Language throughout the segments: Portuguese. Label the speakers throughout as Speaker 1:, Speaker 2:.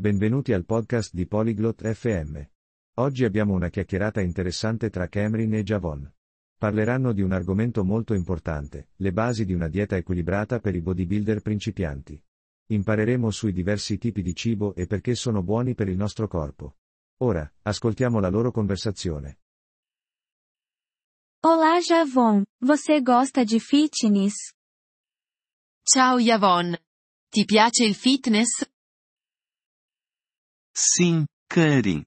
Speaker 1: Benvenuti al podcast di Polyglot FM. Oggi abbiamo una chiacchierata interessante tra Cameron e Javon. Parleranno di un argomento molto importante, le basi di una dieta equilibrata per i bodybuilder principianti. Impareremo sui diversi tipi di cibo e perché sono buoni per il nostro corpo. Ora, ascoltiamo la loro conversazione.
Speaker 2: Olá Javon, você gosta de fitness?
Speaker 3: Ciao Yavon. Ti piace il fitness?
Speaker 4: Sim, Karen.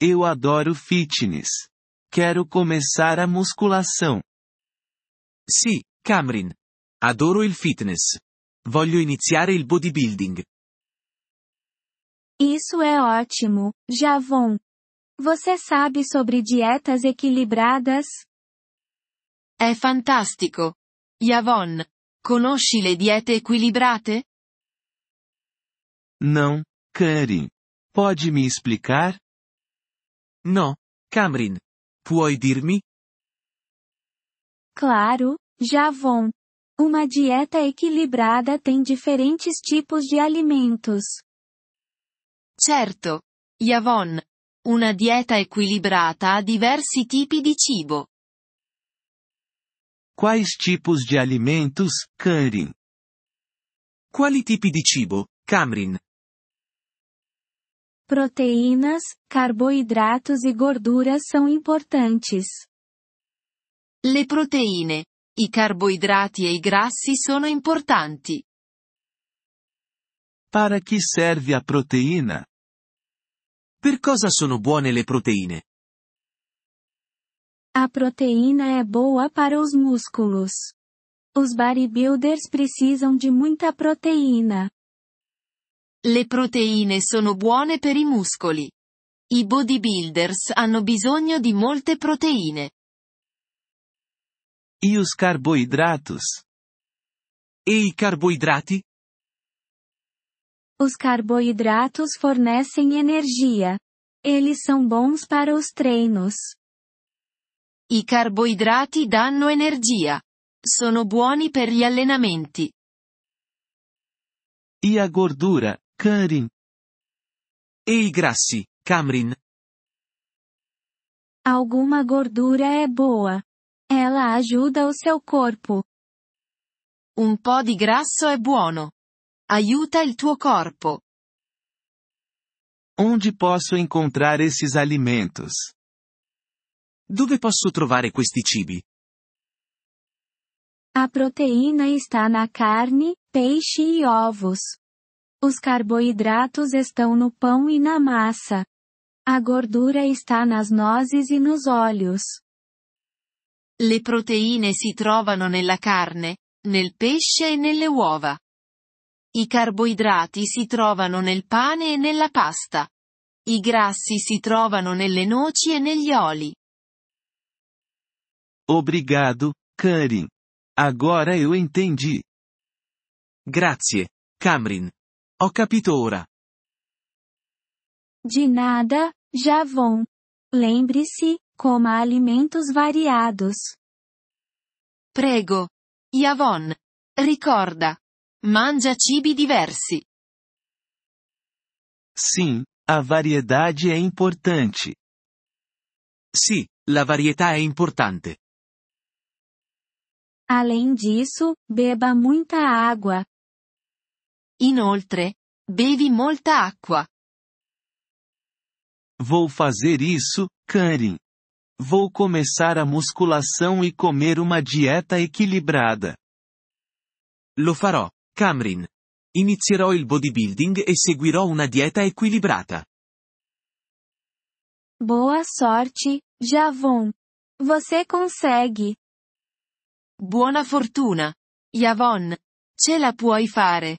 Speaker 4: Eu adoro fitness. Quero começar a musculação.
Speaker 5: Sì, Camrin. Adoro il fitness. Voglio iniziare il bodybuilding.
Speaker 2: Isso é ótimo, Javon. Você sabe sobre dietas equilibradas?
Speaker 3: È fantastico. Yavon. Conosci le diete equilibrate?
Speaker 4: Não, Karen. Pode me explicar?
Speaker 5: No, Camrin. Puoi dirmi?
Speaker 2: Claro, Javon. Uma dieta equilibrada tem diferentes tipos de alimentos.
Speaker 3: Certo. Yavon. Una dieta equilibrata ha diversi tipi di cibo.
Speaker 4: Quais tipos de alimentos, Karen?
Speaker 5: Quali tipi di cibo, Camrin?
Speaker 2: Proteínas, carboidratos e gorduras são importantes.
Speaker 3: Le proteine, i carboidrati e i grassi sono importanti.
Speaker 4: Para que serve a proteína?
Speaker 5: Per cosa sono buone le proteine?
Speaker 2: A proteína é boa para os músculos. Os bodybuilders precisam de muita proteína.
Speaker 3: Le proteine sono buone per i muscoli. I bodybuilders hanno bisogno di molte proteine.
Speaker 4: E os carboidratos?
Speaker 5: E i carboidrati?
Speaker 2: Os carboidratos fornecem energia. Eles são bons para os treinos.
Speaker 3: I carboidrati danno energia. Sono buoni per gli allenamenti.
Speaker 4: E a gordura, Karen?
Speaker 5: E i grassi, Camrin?
Speaker 2: Alguma gordura é boa. Ela ajuda o seu corpo.
Speaker 3: Un po' di grasso è buono. Aiuta il tuo corpo.
Speaker 4: Onde posso encontrar esses alimentos?
Speaker 5: Dove posso trovare questi cibi?
Speaker 2: A proteína está na carne, peixe e ovos. Os carboidratos estão no pão e na massa. A gordura está nas nozes e nos óleos.
Speaker 3: Le proteine si trovano nella carne, nel pesce e nelle uova. I carboidrati si trovano nel pane e nella pasta. I grassi si trovano nelle noci e negli oli.
Speaker 4: Obrigado, Karen. Agora eu entendi.
Speaker 5: Grazie, Camrin. Ho capito ora.
Speaker 2: De nada, Javon. Lembre-se, coma alimentos variados.
Speaker 3: Prego. Yavon. Ricorda. Mangia cibi diversi.
Speaker 4: Sim, a variedade é importante.
Speaker 5: Sì, la varietà è importante.
Speaker 2: Além disso, beba muita água.
Speaker 3: Inoltre, bevi molta acqua.
Speaker 4: Vou fazer isso, Karen. Vou começar a musculação e comer uma dieta equilibrada.
Speaker 5: Lo farò, Camrin. Inizierò il bodybuilding e seguirò una dieta equilibrata.
Speaker 2: Boa sorte, Javon. Você consegue.
Speaker 3: Buona fortuna. Yavon. Ce la puoi fare.